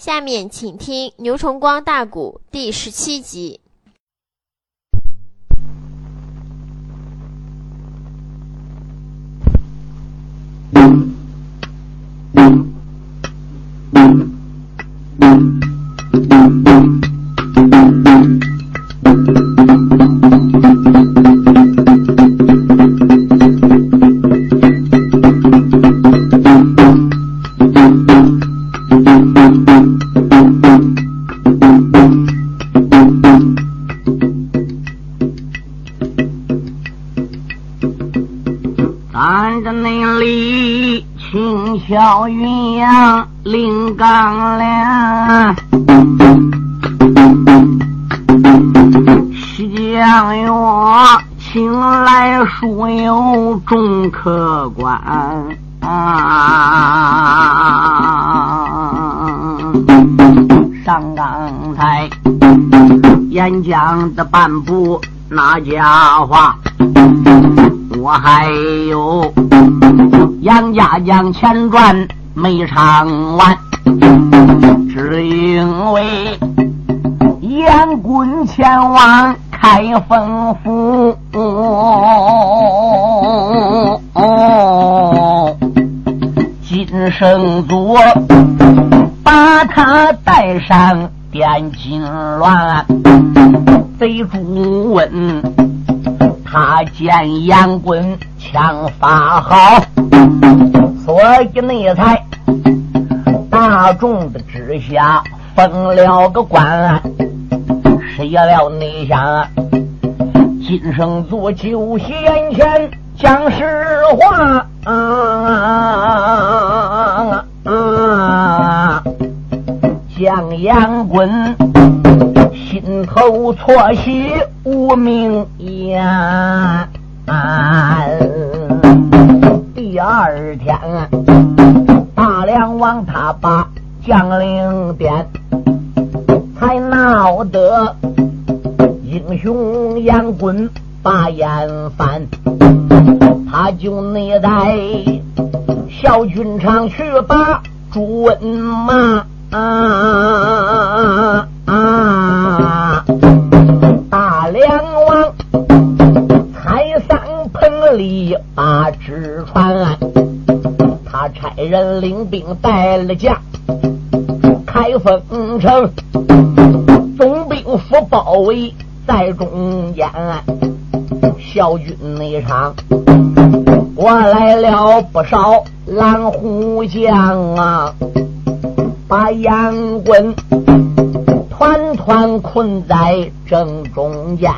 下面请听《牛崇光大鼓》第十七集。半部那家话。我还有杨家将前传没唱完，只因为杨棍前往开封府，金圣祖把他带上点金乱，贼主问。他见杨棍枪法好，所以内才大众的之下封了个官。谁料内想今生做酒席眼前讲实话，将杨棍。心头错喜无名言。第二天，大梁王他把将领点，才闹得英雄杨滚把眼翻，他就内带小军场去把朱温骂。啊啊！大里把纸传，他差人领兵带了将，开封城，总兵府包围在中间，小军那场过来了不少狼虎将啊，把杨棍。团团困在正中间，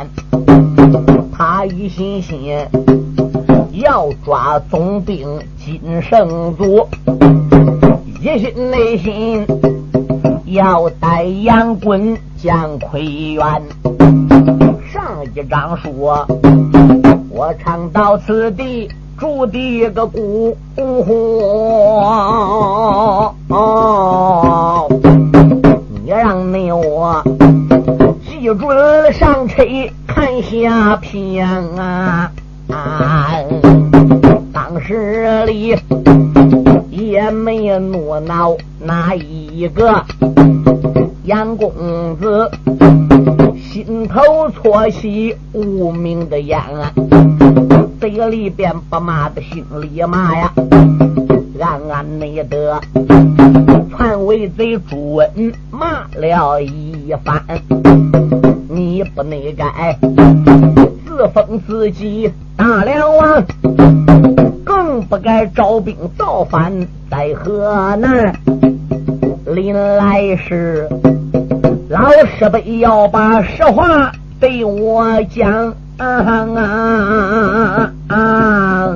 他一心心要抓总兵金圣祖，一心内心要带杨棍将奎元。上一章说，我常到此地，住的一个孤哦你让你我记准上车看下片啊！当时里也没怒恼哪一个杨公子，心头错喜无名的烟，嘴里边不骂的心里骂呀，暗暗内得。传为贼朱温骂了一番，你不内该自封自己大梁王，更不该招兵造反在河南。临来时，老师辈要把实话对我讲，啊啊啊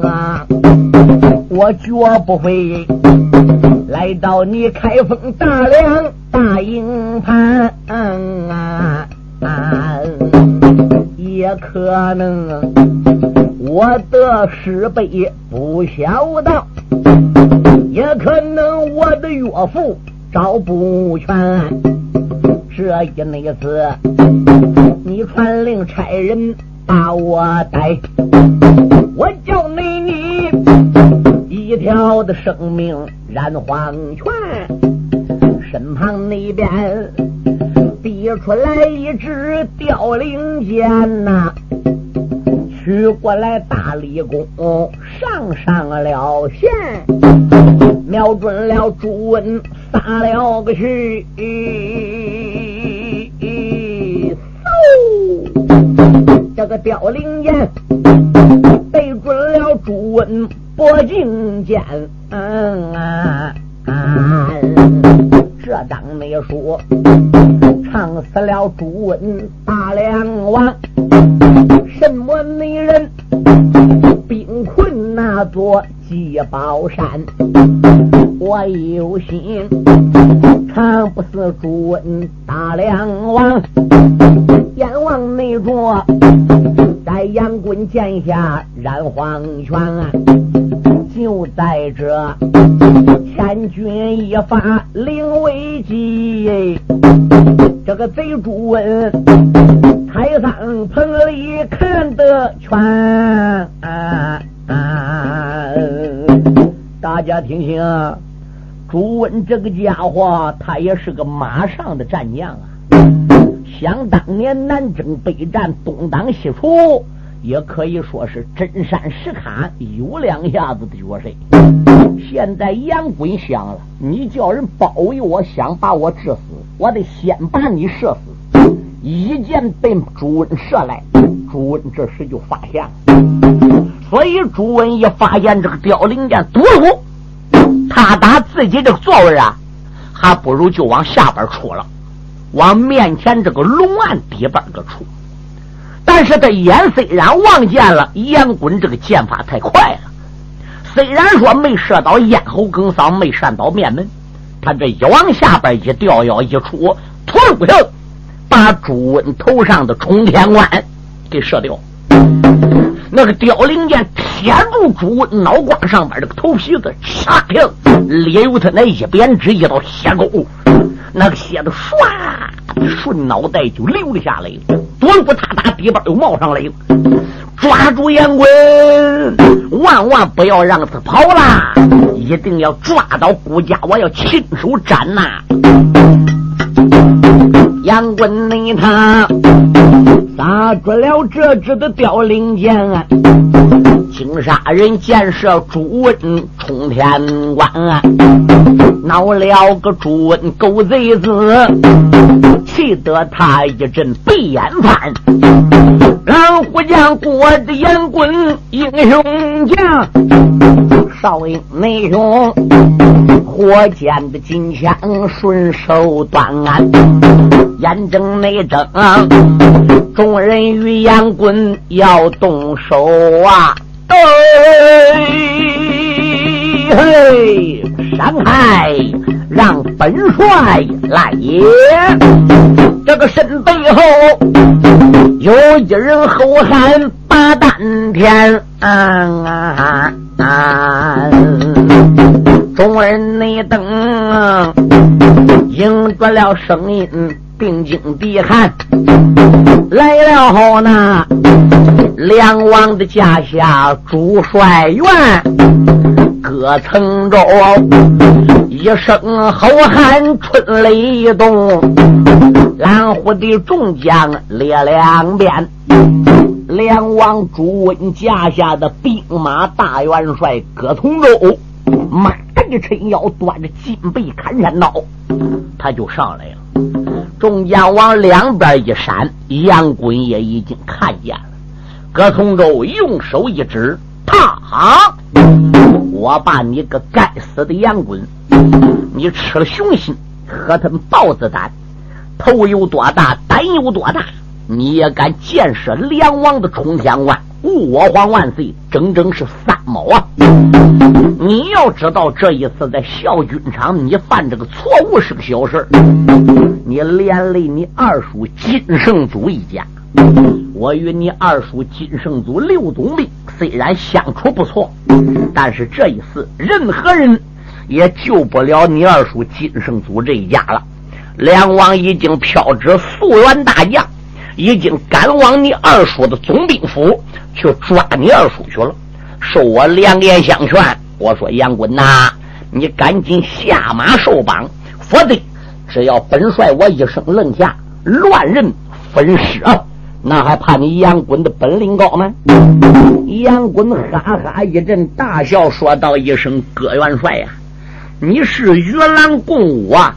啊我绝不会。来到你开封大梁大营盘，啊啊也可能我的师辈不晓得，也可能我的岳父找不全。这一那次，你传令差人把我带，我叫你你一条的生命。染黄泉，身旁那边递出来一支凋零箭呐，取过来大力弓上上了弦，瞄准了朱温撒了个去，嗖，这个凋零箭对准了朱温脖颈间。嗯啊啊！这张没说，唱死了朱温大梁王，什么美人兵困那座鸡宝山？我有心唱不死朱温大梁王，阎王那座在阳棍剑下染黄泉。啊就在这千钧一发临危机，这个贼朱温台上棚里看得全。大家听听，朱温这个家伙，他也是个马上的战将啊！想当年南征北战，东挡西除。也可以说是真山实砍，有两下子的角色。现在杨棍响了，你叫人包围我，想把我致死，我得先把你射死。一箭被朱温射来，朱温这时就发现了。所以朱温一发现这个凋零箭堵住，他打自己这个座位啊，还不如就往下边出了，往面前这个龙案底板个出。但是他眼虽然望见了杨滚这个剑法太快了，虽然说没射到咽喉梗嗓，没扇到面门，他这一往下边一吊腰一出，突噜腾，把朱温头上的冲天冠给射掉。那个凋零剑贴住朱温脑瓜上边这个头皮子，唰平裂有他那一边指一道血沟，那个血的唰顺脑袋就流了下来。多不他打底板又冒上来了，抓住杨棍，万万不要让他跑了，一定要抓到顾家，我要亲手斩呐！杨棍你他撒出了这支的凋零箭，惊杀人箭射朱温冲天关，闹了个朱温狗贼子。气得他一阵白眼翻，老虎将过的眼棍英雄将，少英内兄火箭的金枪顺手端，眼睁内睁，众人与杨棍要动手啊！对嘿，伤害让本帅来也。这个身背后有一人后喊八丹天，众人内等应着了声音，定睛地看，来了后那梁王的家下主帅员。歌曾着一声吼喊，春雷一动，蓝虎的众将列两边。梁王朱温家下的兵马大元帅葛从周，马一抻腰，端着金背砍山刀，他就上来了。众将往两边一闪，杨滚也已经看见了。葛从周用手一指，啪！我把你个该死的杨滚！你吃了熊心，喝他们豹子胆，头有多大，胆有多大？你也敢建设梁王的冲天关？吾皇万岁！整整是三毛啊！你要知道，这一次在孝军场，你犯这个错误是个小事你连累你二叔金圣祖一家。我与你二叔金圣祖刘总兵虽然相处不错，但是这一次任何人也救不了你二叔金圣祖这一家了。梁王已经飘至素元大将，已经赶往你二叔的总兵府去抓你二叔去了。受我两言相劝，我说杨滚呐，你赶紧下马受绑，否则只要本帅我一声令下，乱人分尸啊，那还怕你杨滚的本领高吗？杨滚哈哈一阵大笑，说道一声：“葛元帅呀，你是与狼共舞啊！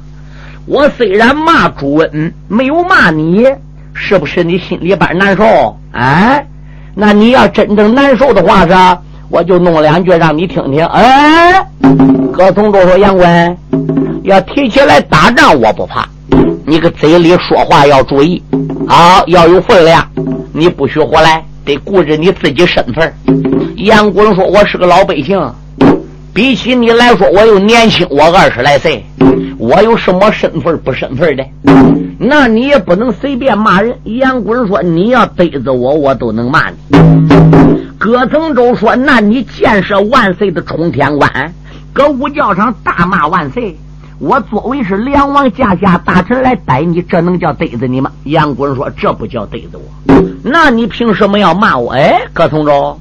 我虽然骂朱温，没有骂你，是不是你心里边难受？哎，那你要真正难受的话，是，我就弄两句让你听听。哎，葛从周说：杨滚，要提起来打仗，我不怕，你个嘴里说话要注意，啊，要有分量，你不许胡来。”得顾着你自己身份。杨滚说：“我是个老百姓，比起你来说，我又年轻，我二十来岁，我有什么身份不身份的？那你也不能随便骂人。”杨滚说：“你要逮着我，我都能骂你。”葛曾州说：“那你建设万岁的冲天关，搁五教场大骂万岁。”我作为是梁王驾下大臣来逮你，这能叫逮着你吗？杨滚说：“这不叫逮着我，那你凭什么要骂我？”哎，葛从周，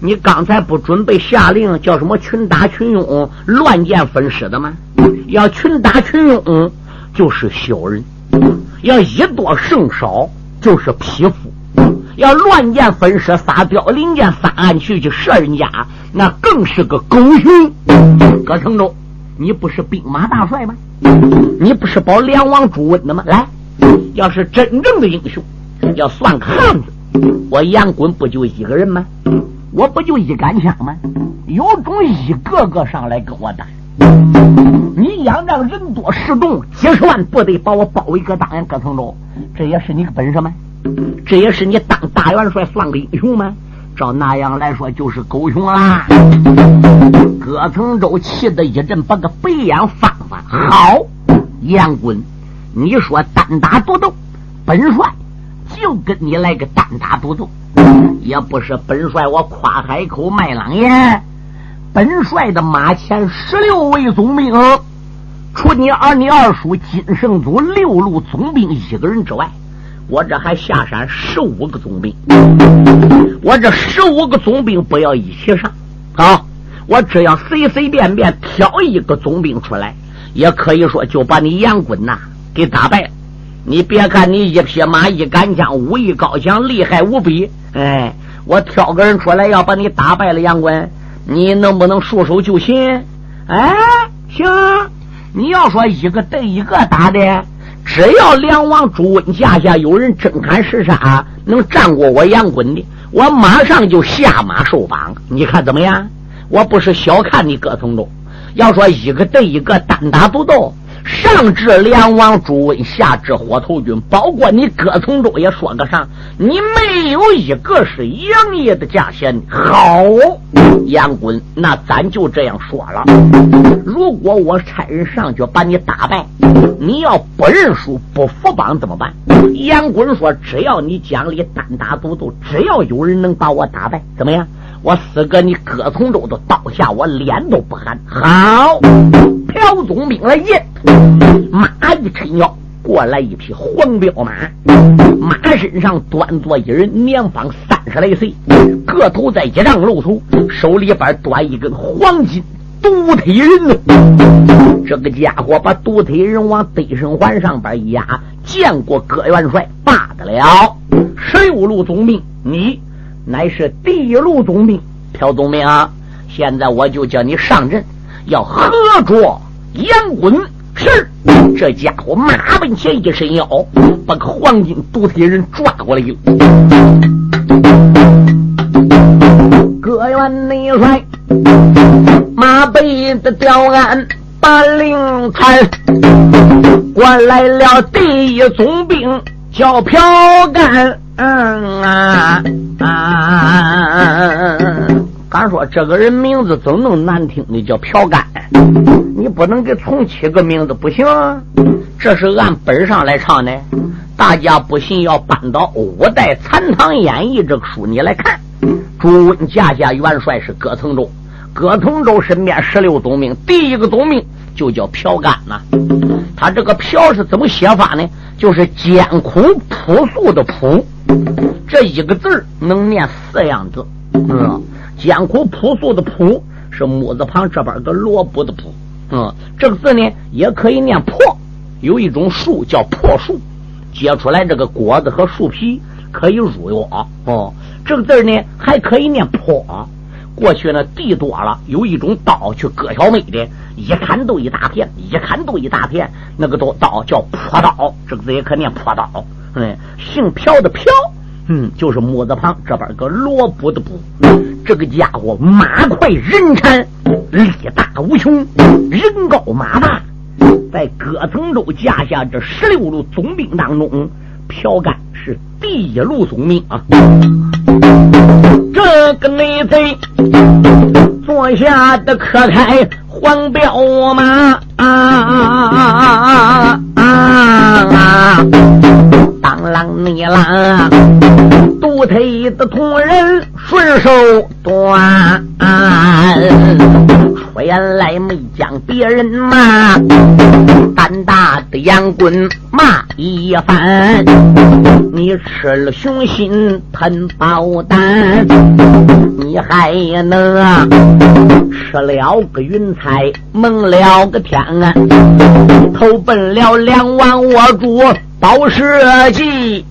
你刚才不准备下令叫什么群打群拥、乱箭分尸的吗？要群打群拥就是小人，要以多胜少就是匹夫，要乱箭分尸、撒凋零箭、三暗去去射人家，那更是个狗熊。葛从周。你不是兵马大帅吗？你不是保梁王朱温的吗？来，要是真正的英雄，要算个汉子，我杨滚不就一个人吗？我不就一杆枪吗？有种一个个上来跟我打！你仰仗人多势众，几十万部队把我包围个当阳各层中，这也是你个本事吗？这也是你当大元帅算个英雄吗？照那样来说，就是狗熊啦！葛承周气得一阵把个白眼翻翻。好，杨滚，你说单打独斗，本帅就跟你来个单打独斗。也不是本帅我夸海口卖狼烟，本帅的马前十六位总兵，除你二你二叔金圣祖六路总兵一个人之外。我这还下山十五个总兵，我这十五个总兵不要一起上啊！我只要随随便便挑一个总兵出来，也可以说就把你杨滚呐给打败了。你别看你一匹马一杆枪武艺高强厉害无比，哎，我挑个人出来要把你打败了，杨滚，你能不能束手就擒？哎，行，你要说一个对一个打的。只要梁王朱温驾下有人真敢实杀，能战过我杨滚的，我马上就下马受绑。你看怎么样？我不是小看你葛从忠，要说一个对一个单打独斗。上至梁王朱温，下至火头军，包括你葛从周也说个上，你没有一个是杨业的价钱。好，杨滚，那咱就这样说了。如果我差人上去把你打败，你要不认输不服绑怎么办？杨滚说：“只要你讲理单打独斗，只要有人能把我打败，怎么样？我死个你葛从周都倒下，我脸都不寒。”好。朴总兵来见，马一抻腰，过来一匹黄骠马，马身上端坐一人，年方三十来岁，个头在一丈露头，手里边端一根黄金独腿人。这个家伙把独腿人往背身环上边一压，见过葛元帅罢得了。十六路总兵，你乃是第一路总兵，朴总兵啊！现在我就叫你上阵，要合着。杨滚是这家伙，马奔前一伸腰，把个黄金独腿人抓过来了。各员内帅，马背的吊鞍把令传，过来了第一总兵叫朴干。嗯啊啊！敢说这个人名字怎么那么难听的叫朴干？你不能给重起个名字不行，这是按本上来唱的。大家不信，要搬到《五代残唐演义》这个书你来看。朱温驾下元帅是葛从周，葛从周身边十六总兵，第一个总兵就叫朴干呐。他这个朴是怎么写法呢？就是艰苦朴素的朴，这一个字能念四样字。嗯，艰苦朴素的朴是木字旁这边个萝卜的朴。嗯，这个字呢也可以念破，有一种树叫破树，结出来这个果子和树皮可以入药哦。这个字呢还可以念破。过去呢地多了，有一种刀去割小麦的，一砍都一大片，一砍都一大片，那个刀刀叫破刀，这个字也可念破刀。嗯，姓朴的朴，嗯，就是木字旁这边个萝卜的卜。这个家伙马快人馋，力大无穷，人高马大。在葛层州架下这十六路总兵当中，朴干是第一路总兵啊！这个内贼坐下的可开黄骠马啊啊啊啊啊啊！当啷你啷，独腿的同人顺手端。出言来没将别人骂，胆大的杨棍骂一番。你吃了雄心吞宝丹，你还能吃了个云彩蒙了个天啊！投奔了两万我主宝石记。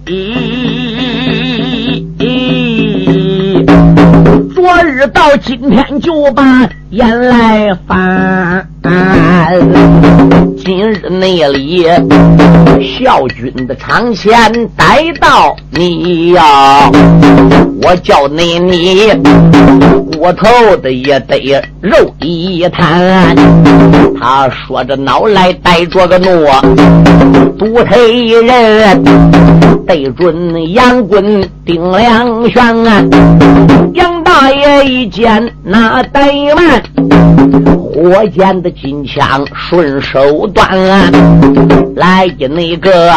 昨日到今天就把眼来翻，今日那里孝君的长前逮到你呀，我叫你你骨头的也得肉一摊。他说着脑来带着个诺，独腿人对准杨棍顶两拳啊，大爷一见那怠慢，火箭的金枪顺手端，来的那个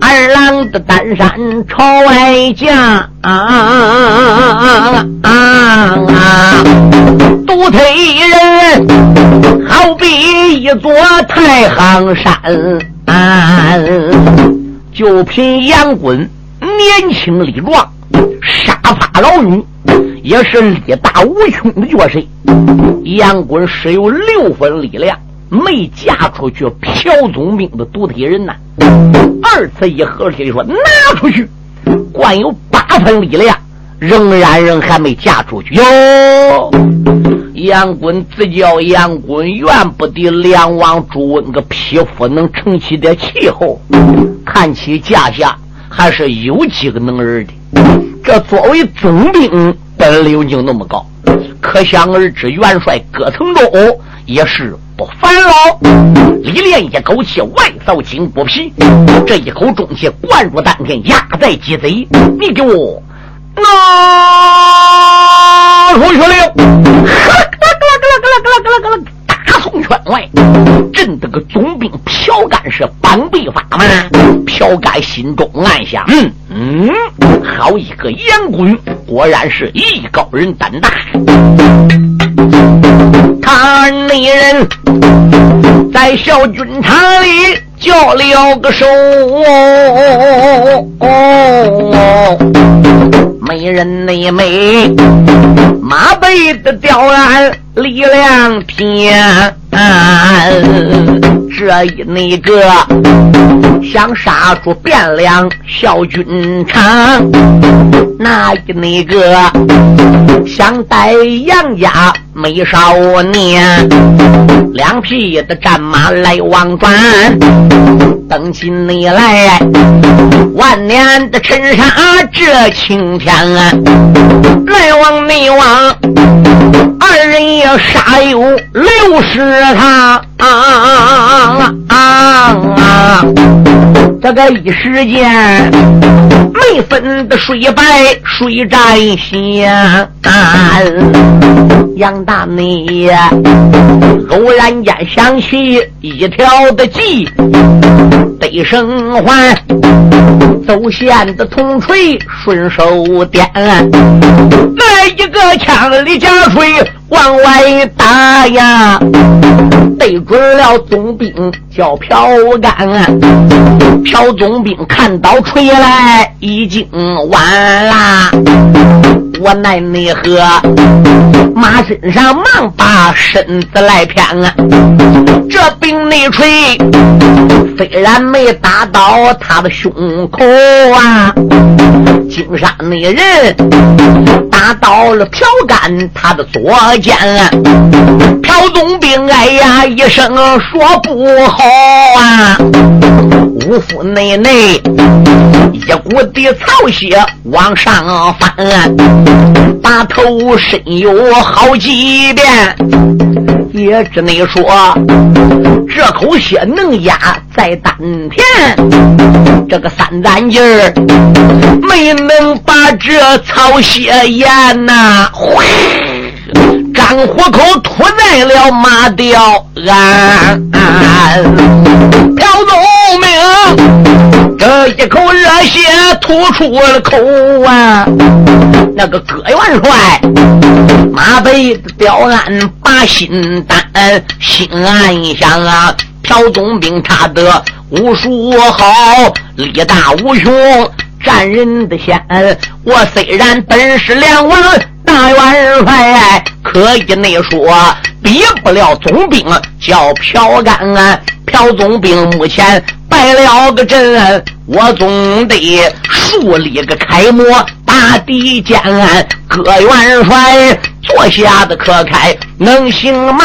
二郎的单山朝外架，独腿人好比一座太行山，啊就凭杨棍年轻力壮，杀伐老女。也是力大无穷的角色，杨棍是有六分力量，没嫁出去朴总兵的独腿人呐。二次一合起来说拿出去，冠有八分力量，仍然人还没嫁出去哟。杨棍自叫杨棍，怨不得梁王朱温个匹夫能成起点气候，看起架下还是有几个能人的。这作为总兵。本领就那么高，可想而知，元帅葛承忠也是不凡喽。李连一口气外扫金骨皮，这一口重气灌入丹田，压在鸡贼。你给我拿出去了！咯啦咯啦咯啦咯咯啦咯啦！大宋圈外，震得个总兵朴干是半背发麻。朴干心中暗想：嗯嗯，好一个杨棍！果然是艺高人胆大，他那人在小军场里叫了个手，没人那没马背的吊篮力量天。这一那个想杀出汴梁小军场，那一那个想带杨家美少年，两匹的战马来往转，等起你来万年的尘沙这青天啊，来往内往二人也杀有六十他。啊啊啊啊！这个一时间没分的水白水战线，杨大内偶然间想起一条的计，得生还走线的铜锤顺手点，来一个枪里加锤往外打呀！对准了总兵叫朴干，朴总兵看到锤来已经晚啦，我奈你何？马身上忙把身子来偏啊！这兵内锤虽然没打到他的胸口啊，金山那人打到了朴干他的左肩啊。朴总兵哎呀一声说不好啊！五腹内内一股的草血往上翻，把头伸有好几遍，也只能说这口血能压在丹田，这个三胆劲儿没能把这草血咽呐。张虎口吐在了马吊鞍，朴宗明这一口热血吐出了口啊！那个葛元帅马背吊鞍把心担，心暗想啊，朴宗兵他的武术好，力大无穷，战人的先。我虽然本是两王。大元帅可以内说，比不了总兵叫朴干。朴总兵目前败了个阵，我总得树立个楷模打敌间。各元帅坐下的可开能行吗？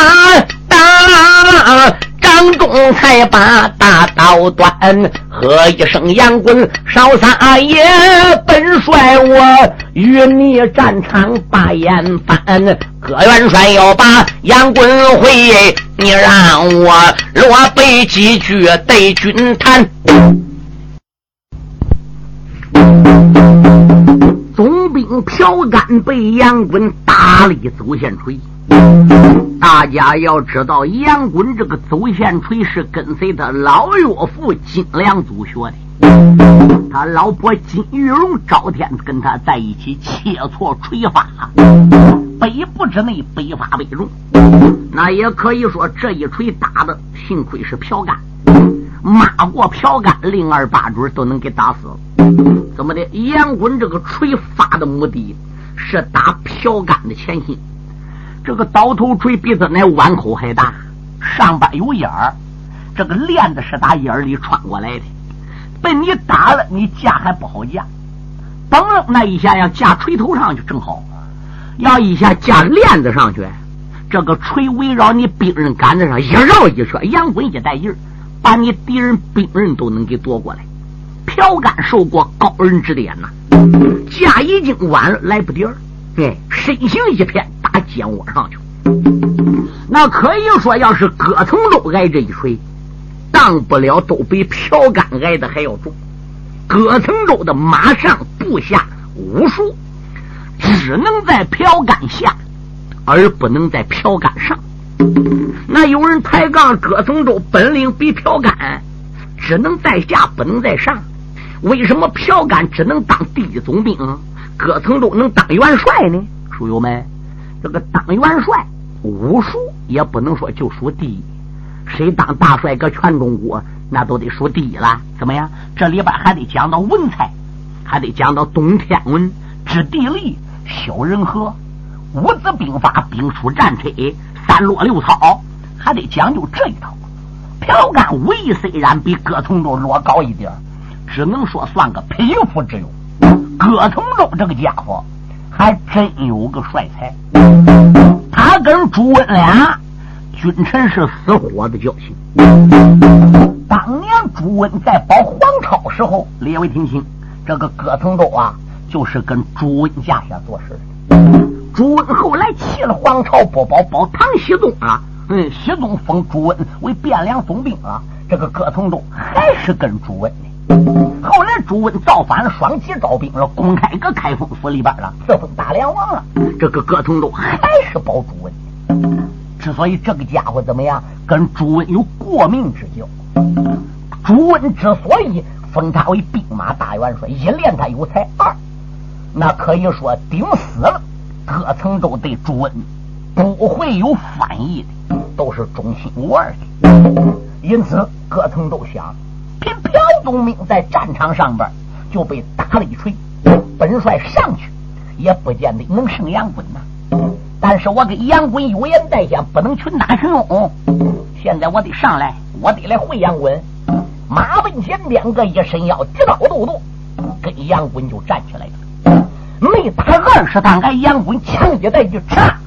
当中才把大刀端，喝一声杨棍少撒野，本帅我与你战场把眼翻。葛元帅要把杨棍回，你让我落背几句对军谈。总兵朴干被杨棍打了一走线锤。大家要知道，杨棍这个走线锤是跟随他老岳父金良祖学的。他老婆金玉荣赵天跟他在一起切磋锤法，北部之内北法北中。那也可以说，这一锤打的，幸亏是朴干，骂过朴干，零二八准都能给打死。怎么的？杨棍这个锤发的目的是打朴干的前心。这个刀头锤比他那碗口还大，上边有眼儿，这个链子是打眼儿里穿过来的，被你打了，你架还不好架。嘣，那一下要架锤头上去正好，要一下架链子上去，这个锤围绕你兵刃杆子上一绕一圈，杨棍一带劲儿，把你敌人兵刃都能给夺过来。朴干受过高人指点呐，架已经晚了，来不及儿，哎，身形一偏。他肩窝上去，那可以说，要是葛藤都挨这一锤，当不了都比朴干挨的还要重。葛藤州的马上部下武术，只能在朴干下，而不能在朴干上。那有人抬杠，葛藤州本领比朴干，只能在下，不能在上。为什么朴干只能当第一总兵，葛藤州能当元帅呢？书友们。这个当元帅，武术也不能说就数第一，谁当大帅哥全中国那都得数第一了。怎么样？这里边还得讲到文采，还得讲到懂天文、知地理、晓人和、五子兵法、兵书战车、三落六操，还得讲究这一套。朴干武艺虽然比葛从周落高一点，只能说算个匹夫之勇。葛从周这个家伙。还真有个帅才，他跟朱温俩君臣是死活的交情。当年朱温在保黄巢时候，列位听清，这个葛腾州啊，就是跟朱温家下做事的。朱温后来弃了黄巢不保，保唐僖宗啊，嗯，僖宗封朱温为汴梁总兵啊，这个葛腾州还是跟朱温的。后来朱温造反了，双旗招兵了，公开搁开封府里边了，自封大梁王了。这个葛从周还是保朱温。之所以这个家伙怎么样，跟朱温有过命之交。朱温之所以封他为兵马大元帅，一练他有才，二那可以说顶死了。葛从周对朱温不会有反意的，都是忠心无二的。因此，葛从周想。凭朴宗明在战场上边就被打了一锤，本帅上去也不见得能胜杨棍呐。但是我跟杨滚有言在先，不能群打群拥。现在我得上来，我得来会杨滚。马文贤两个一伸腰，直刀斗斗，跟杨滚就站起来了。没打二十趟，俺杨滚枪一带就插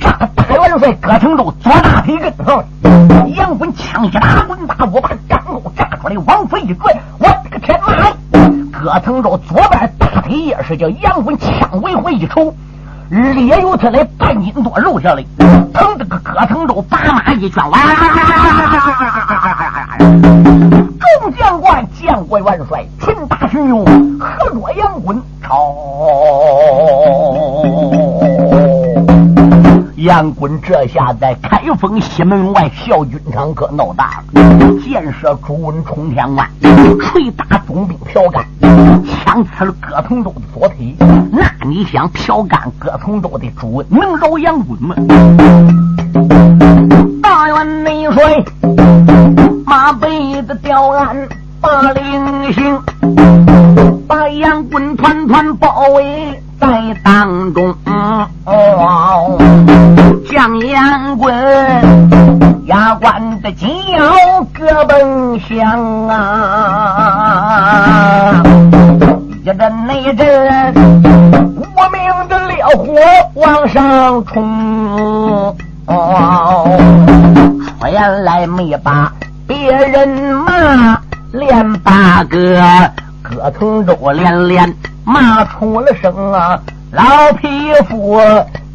扎大元帅葛成州左大腿根上。杨滚枪一打，滚打我把张路扎出来，往回一拽，我的个天妈！葛成州左边大腿也是叫杨滚枪尾回一抽。裂有他来半斤多肉下来，疼这个葛成州把马一圈，哇！众将官见过元帅，杨滚这下在开封西门外小军场可闹大了，箭射朱文冲天关，锤打总兵朴干，枪刺了葛从周的左腿。那你想朴干、葛从周的朱文能饶杨滚吗？往上冲，说原来没把别人骂，连八哥葛从周连连。骂出了声啊！老匹夫，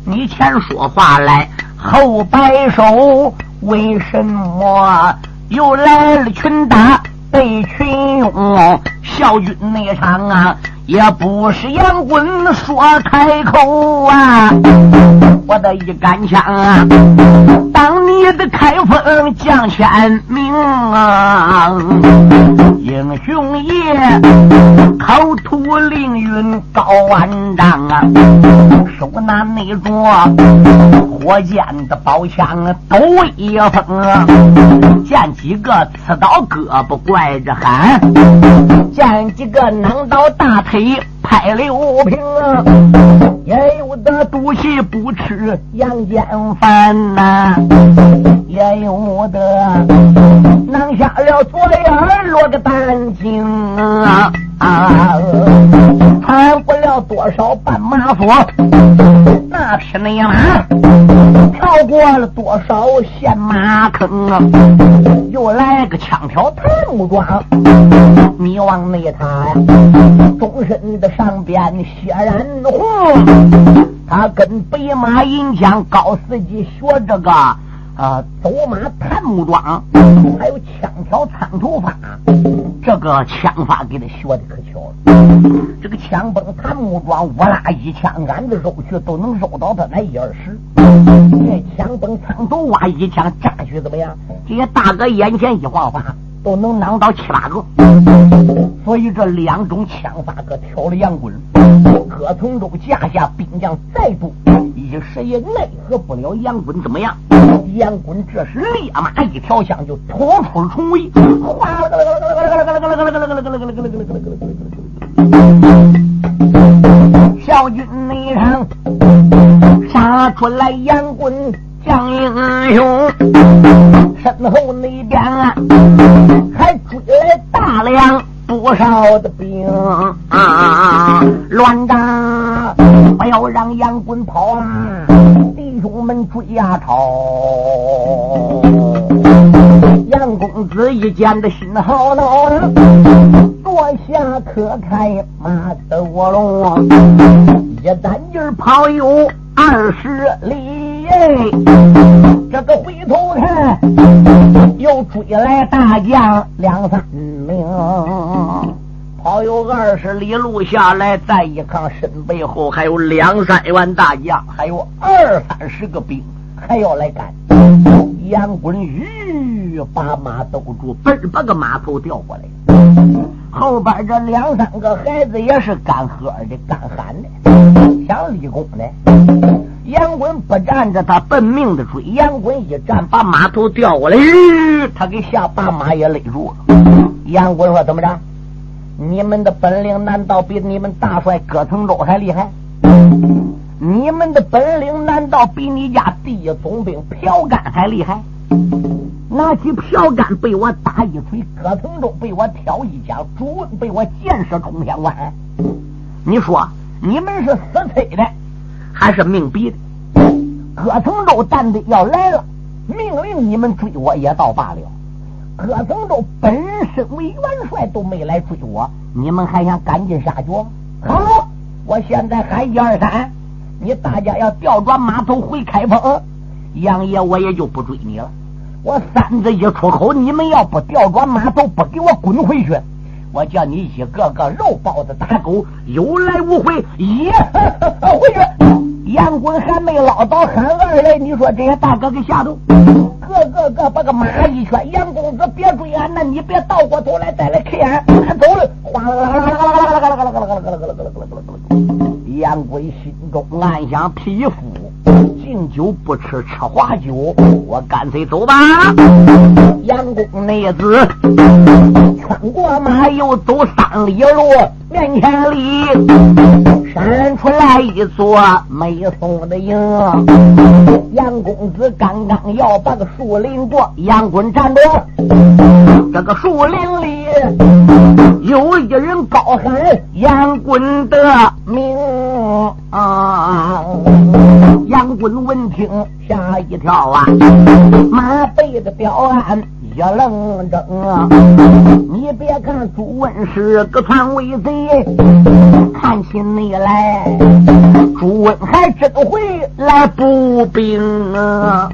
你前说话来，后摆手，为什么又来了群打被群拥？小军那场啊，也不是杨棍说开口啊！我的一杆枪啊，当你的开封将千名啊！英雄爷，口吐凌云高万丈啊！手拿那着我见的宝枪抖一风！见几个刺刀胳膊拐着喊，见几个囊刀大腿拍刘平！也有的赌气不吃阳间饭呐，也有的囊下了左眼落个丹青啊！穿不了多少绊马索，那匹内马跳过了多少陷马坑啊！又来个枪挑檀木桩，你往内踏呀，终身的上边血染红。他跟白马银枪高司机学这个。啊，走马探木桩，还有枪挑苍头发，这个枪法给他学的可巧了。这个枪崩探木桩，我拉一枪，俺子肉去都能肉到他那一二十。这枪崩苍头挖一枪炸去怎么样？这些大哥眼前一晃法，都能囊到七八个。所以这两种枪法可挑了杨棍。葛从中架下兵将再多。一时也奈何不了杨棍，怎么样？杨棍这时立马一条枪就突出了重围，小军内上杀出来杨棍将英雄，身后那边啊还追大量。不少的兵啊，乱打！不要让杨棍跑！弟兄们追呀吵！杨公子一见的心好恼，坐下可开马的卧龙，一单劲跑有二十里。这个回头看，又追来大将两三名，跑有二十里路下来，再一看身背后还有两三员大将，还有二三十个兵，还要来赶。杨滚吁把马兜住，嘣把个马头调过来，后边这两三个孩子也是干喝的、干喊的，想立功的。杨棍不站着，他奔命的追。杨棍一站，把马头调过来，他给下把马也勒住了。杨棍说：“怎么着？你们的本领难道比你们大帅葛腾州还厉害？你们的本领难道比你家第一总兵朴干还厉害？拿起朴干被我打一锤，葛腾州被我挑一枪，朱温被我箭射冲天关。你说你们是死催的，还是命逼的？葛成周担的要来了，命令你们追我也倒罢了。葛成周本身为元帅都没来追我，你们还想赶尽杀绝？好，我现在喊一二三。你大家要调转马头回开封，杨爷我也就不追你了。我三字一出口，你们要不调转马头，不给我滚回去，我叫你一个个肉包子打狗，有来无回，也 回去。杨滚还没捞到喊二来，你说这些大哥给吓到，个个个把个马一圈，杨公子别追俺，那你别倒过头来再来开俺，俺走了，哗啦啦啦啦啦啦啦啦啦啦啦啦啦啦啦啦啦啦杨贵心中暗想：匹夫敬酒不吃吃罚酒，我干脆走吧。杨公内子穿过马，又走三里路，面前里闪出来一座美松的营。杨公子刚刚要把个树林过，杨棍站住，这个树林里有一人高喊杨棍的名。啊！杨棍闻听吓一跳啊，马背的表安一愣怔啊！你别看朱温是个篡位贼，看起你来，朱温还真会来补兵啊！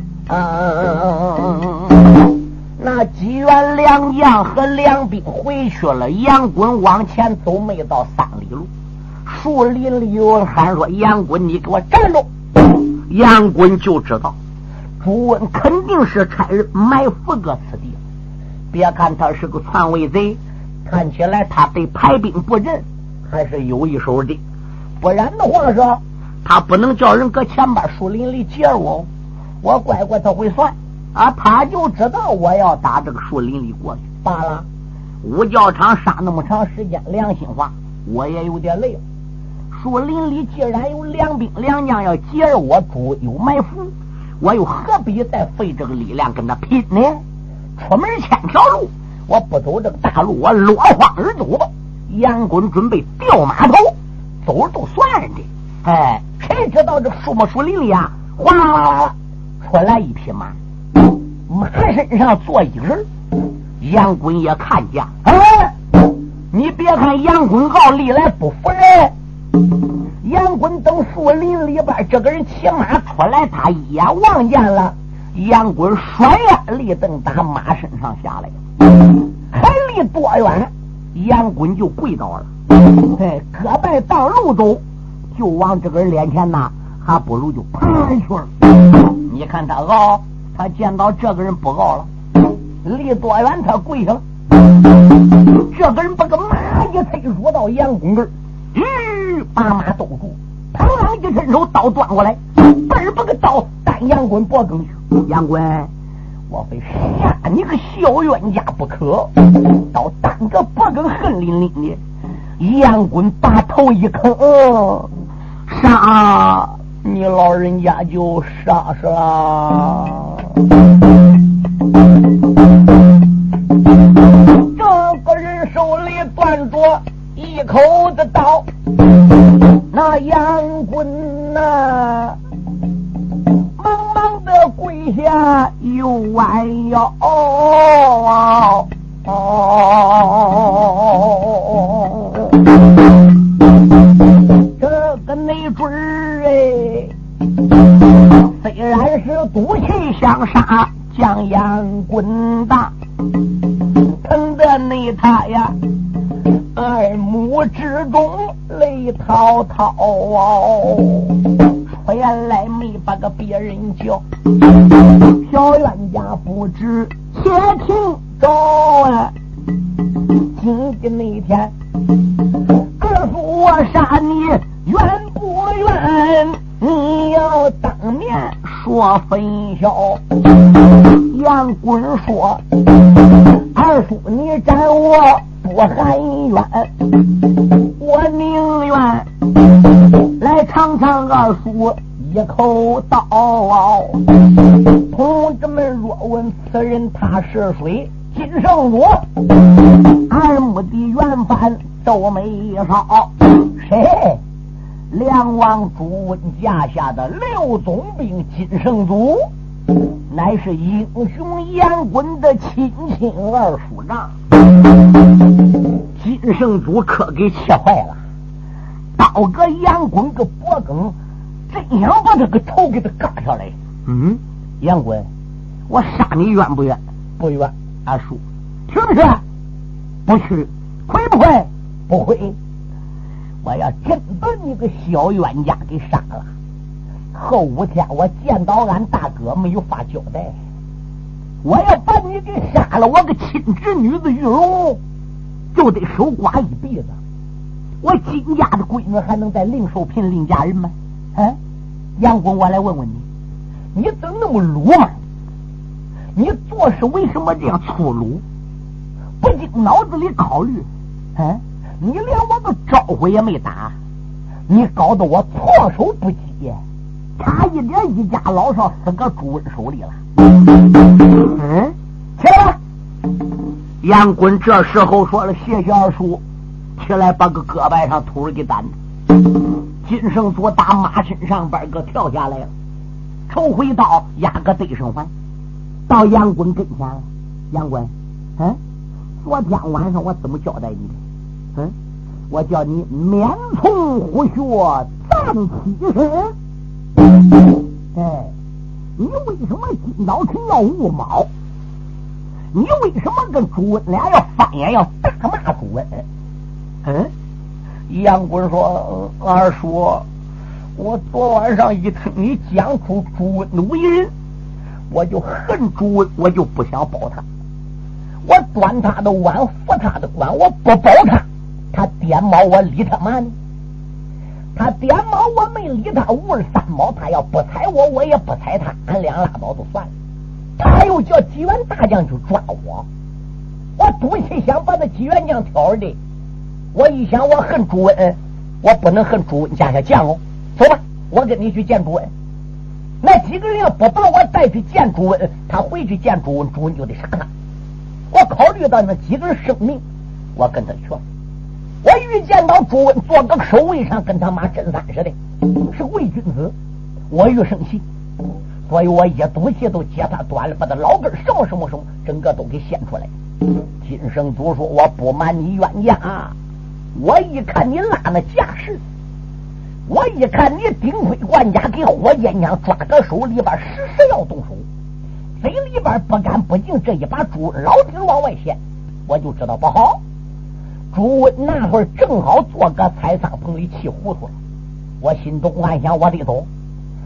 那几员良将和良兵回去了，杨棍往前走，没到三里路。树林里有人喊说：“杨棍，你给我站住！”杨棍就知道朱温肯定是差人埋伏个此地。别看他是个篡位贼，看起来他对排兵布阵还是有一手的。不然的话，说他不能叫人搁前边树林里截我。我乖乖他会算啊，他就知道我要打这个树林里过去罢了。五教场杀那么长时间，良心话，我也有点累了。树林里既然有良兵良将要截我主有埋伏，我又何必再费这个力量跟他拼呢？出门千条路，我不走这个大路，我落荒而走吧。杨棍准备掉马头，走都算的。哎，谁知道这树木树林里啊，哗啦啦啦出来一匹马，马身上坐一人。杨棍也看见，哎，你别看杨棍傲历来不服人。杨棍等树林里边，这个人骑马出来，他一眼望见了。杨棍甩眼立蹬打马身上下来，还离多远？杨棍就跪倒了，哎，胳膊当路走，就往这个人脸前呐，还不如就趴去了。你看他傲，他见到这个人不傲了，离多远他跪下了。这个人把个马一推，入到杨棍这儿。吁，把马兜住，螳螂一伸手，刀端过来，嘣把个刀单杨棍脖梗去。杨棍，我非杀你个小冤家不可！刀单个脖梗，恨淋淋的。杨棍把头一磕，杀你老人家就杀杀。这口刀。同志们若问此人他是谁，金圣祖，俺目的原犯都没少。谁？梁王朱温家下的六总兵金圣祖，乃是英雄杨滚的亲亲二叔长。金圣祖可给气坏了，刀哥严滚个脖梗，真想把这个头给他割下来。嗯，严滚，我杀你冤不冤？不冤。二叔，去不去？不去。会不会？不会。我要真把你个小冤家给杀了，后五天我见到俺大哥没有法交代。我要把你给杀了，我个亲侄女子玉荣就得守寡一辈子。我金家的闺女还能再另受聘另嫁人吗？嗯，杨公，我来问问你，你怎么那么鲁莽？你做事为什么这样粗鲁？不经脑子里考虑？嗯。你连我个招呼也没打，你搞得我措手不及，差一点一家老少死个朱温手里了。嗯，起来吧！杨滚这时候说了：“谢谢二叔，起来把个胳膊上土给担。”金圣祖打马身上边个跳下来了，抽回刀压个对生环，到杨滚跟前了。杨滚，嗯，昨天晚上我怎么交代你的？嗯，我叫你免从虎穴，暂起身。哎，你为什么今早晨要误猫？你为什么跟朱温俩要翻眼，要大骂朱温？嗯，杨棍说：“二叔，我昨晚上一听你讲出朱温为人，我就恨朱温，我就不想保他。我端他的碗，扶他的官，我不保他。”他点毛，我理他嘛呢？他点毛，我没理他。五二三毛，他要不踩我，我也不踩他。俺俩拉倒就算了。他又叫纪元大将去抓我，我赌气想把那纪元将挑的。我一想，我恨朱温，我不能恨朱温家下将哦。走吧，我跟你去见朱温。那几个人要不把我带去见朱温，他回去见朱温，朱温就得杀他。我考虑到那几个人生命，我跟他去了。我遇见到朱温坐个守卫上，跟他妈真三似的，是伪君子。我愈生气，所以我一赌气都接他端了，把他老根什么什么什么整个都给掀出来。金圣祖说：“我不瞒你冤家，我一看你拉那架势，我一看你顶盔冠甲，给火箭枪抓个手里边，时时要动手，嘴里边不干不净，这一把猪老挺往外显，我就知道不好。”朱温那会儿正好坐个采桑棚里气糊涂了，我心中暗想：我得走。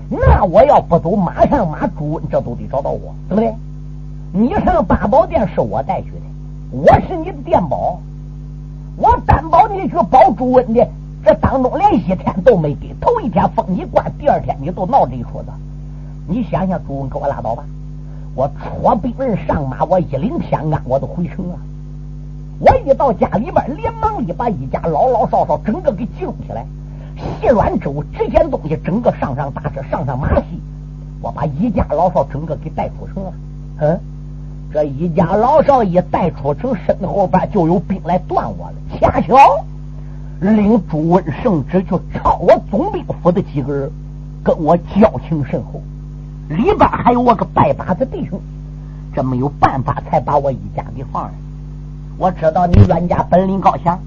那我要不走，马上马朱温这都得找到我，对不对？你上八宝殿是我带去的，我是你的殿保，我担保你去保朱温的。这当中连一天都没给，头一天封你官，第二天你都闹这一出子。你想想，朱温给我拉倒吧。我戳兵人上马，我一领天安，我都回城了。我一到家里边，连忙的把一家老老少少整个给集中起来，卸软粥，值钱东西，整个上上大车，上上马戏，我把一家老少整个给带出城了。嗯，这一家老少一带出城，身后边就有兵来断我了。恰巧领朱温圣旨去抄我总兵府的几个人，跟我交情甚厚，里边还有我个拜把子弟兄，这没有办法，才把我一家给放了。我知道你阮家本领高强，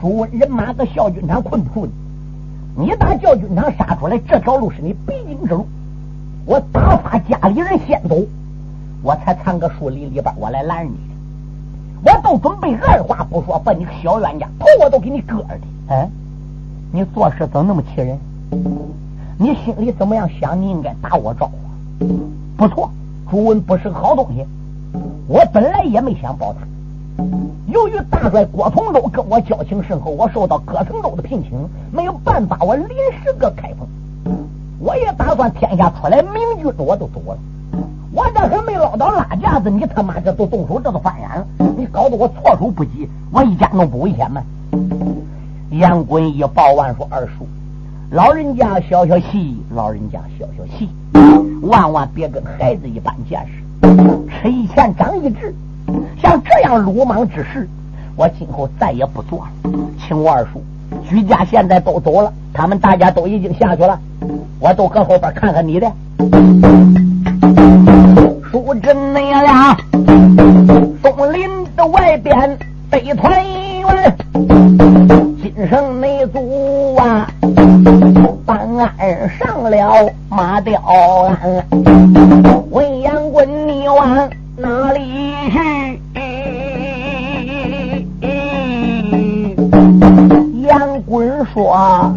朱温人马搁孝军场困不住你，你打孝军场杀出来，这条路是你必经之路。我打发家里人先走，我才藏个树林里边，我来拦你。我都准备二话不说，把你个小冤家头我都给你割了的。嗯，你做事怎么那么气人？你心里怎么样想？你应该打我招呼。不错，朱文不是个好东西，我本来也没想保他。由于大帅郭从周跟我交情深厚，我受到葛从周的聘请，没有办法，我临时个开封。我也打算天下出来明君，我都走了。我这还没捞到拉架子，你他妈这都动手，这都翻眼了。你搞得我措手不及，我一家弄不危险吗？杨滚一报完说：“二叔，老人家消消气，老人家消消气，万万别跟孩子一般见识，吃一堑长一智。像这样鲁莽之事，我今后再也不做了。请我二叔，居家现在都走了，他们大家都已经下去了，我都搁后边看看你的。叔侄你俩，松林的外边北团圆，今生内祖啊，办案上了马吊鞍，文阳棍你往哪里去？杨棍说：“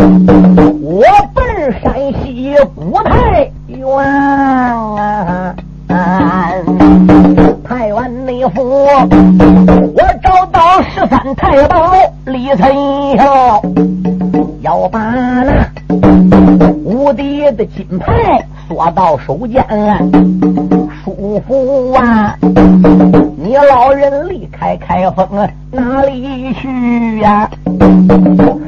到手间。叔父啊，你老人离开开封哪里去呀？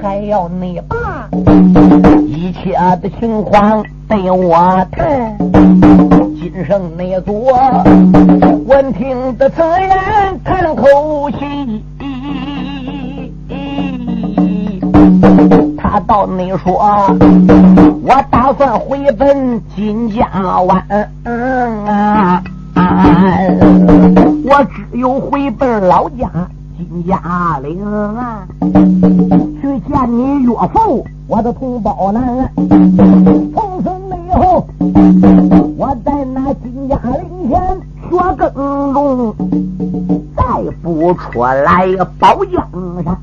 还要你把一切的情况对我谈。今生那座闻听的此言叹口气，他到你说，我打算回奔金家湾，我只有回奔老家金家岭啊，去见你岳父，我的同胞们，从此以后。我在那金家岭前学耕种，再不出来保江山。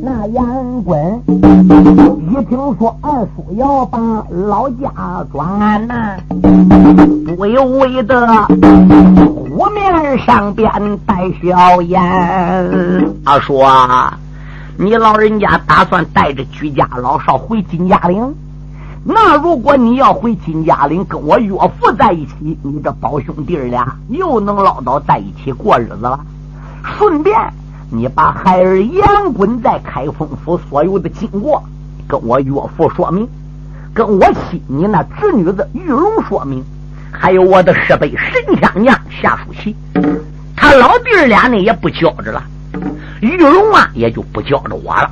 那杨棍听说二叔要把老家转呐，不由为得湖面上边带笑颜。二叔，你老人家打算带着居家老少回金家岭？那如果你要回金家岭跟我岳父在一起，你这宝兄弟俩又能唠叨在一起过日子了。顺便，你把孩儿杨滚在开封府所有的经过跟我岳父说明，跟我妻你那侄女子玉龙说明，还有我的师辈神枪娘夏淑琪，他老弟俩呢也不教着了，玉龙啊也就不教着我了。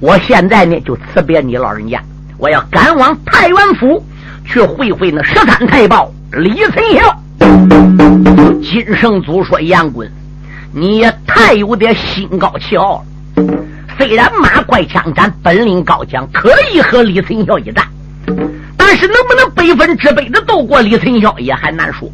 我现在呢就辞别你老人家。我要赶往太原府去会会那十三太保李存孝。金圣祖说：“杨滚，你也太有点心高气傲了。虽然马怪枪斩，本领高强，可以和李存孝一战，但是能不能百分之百的斗过李存孝也还难说。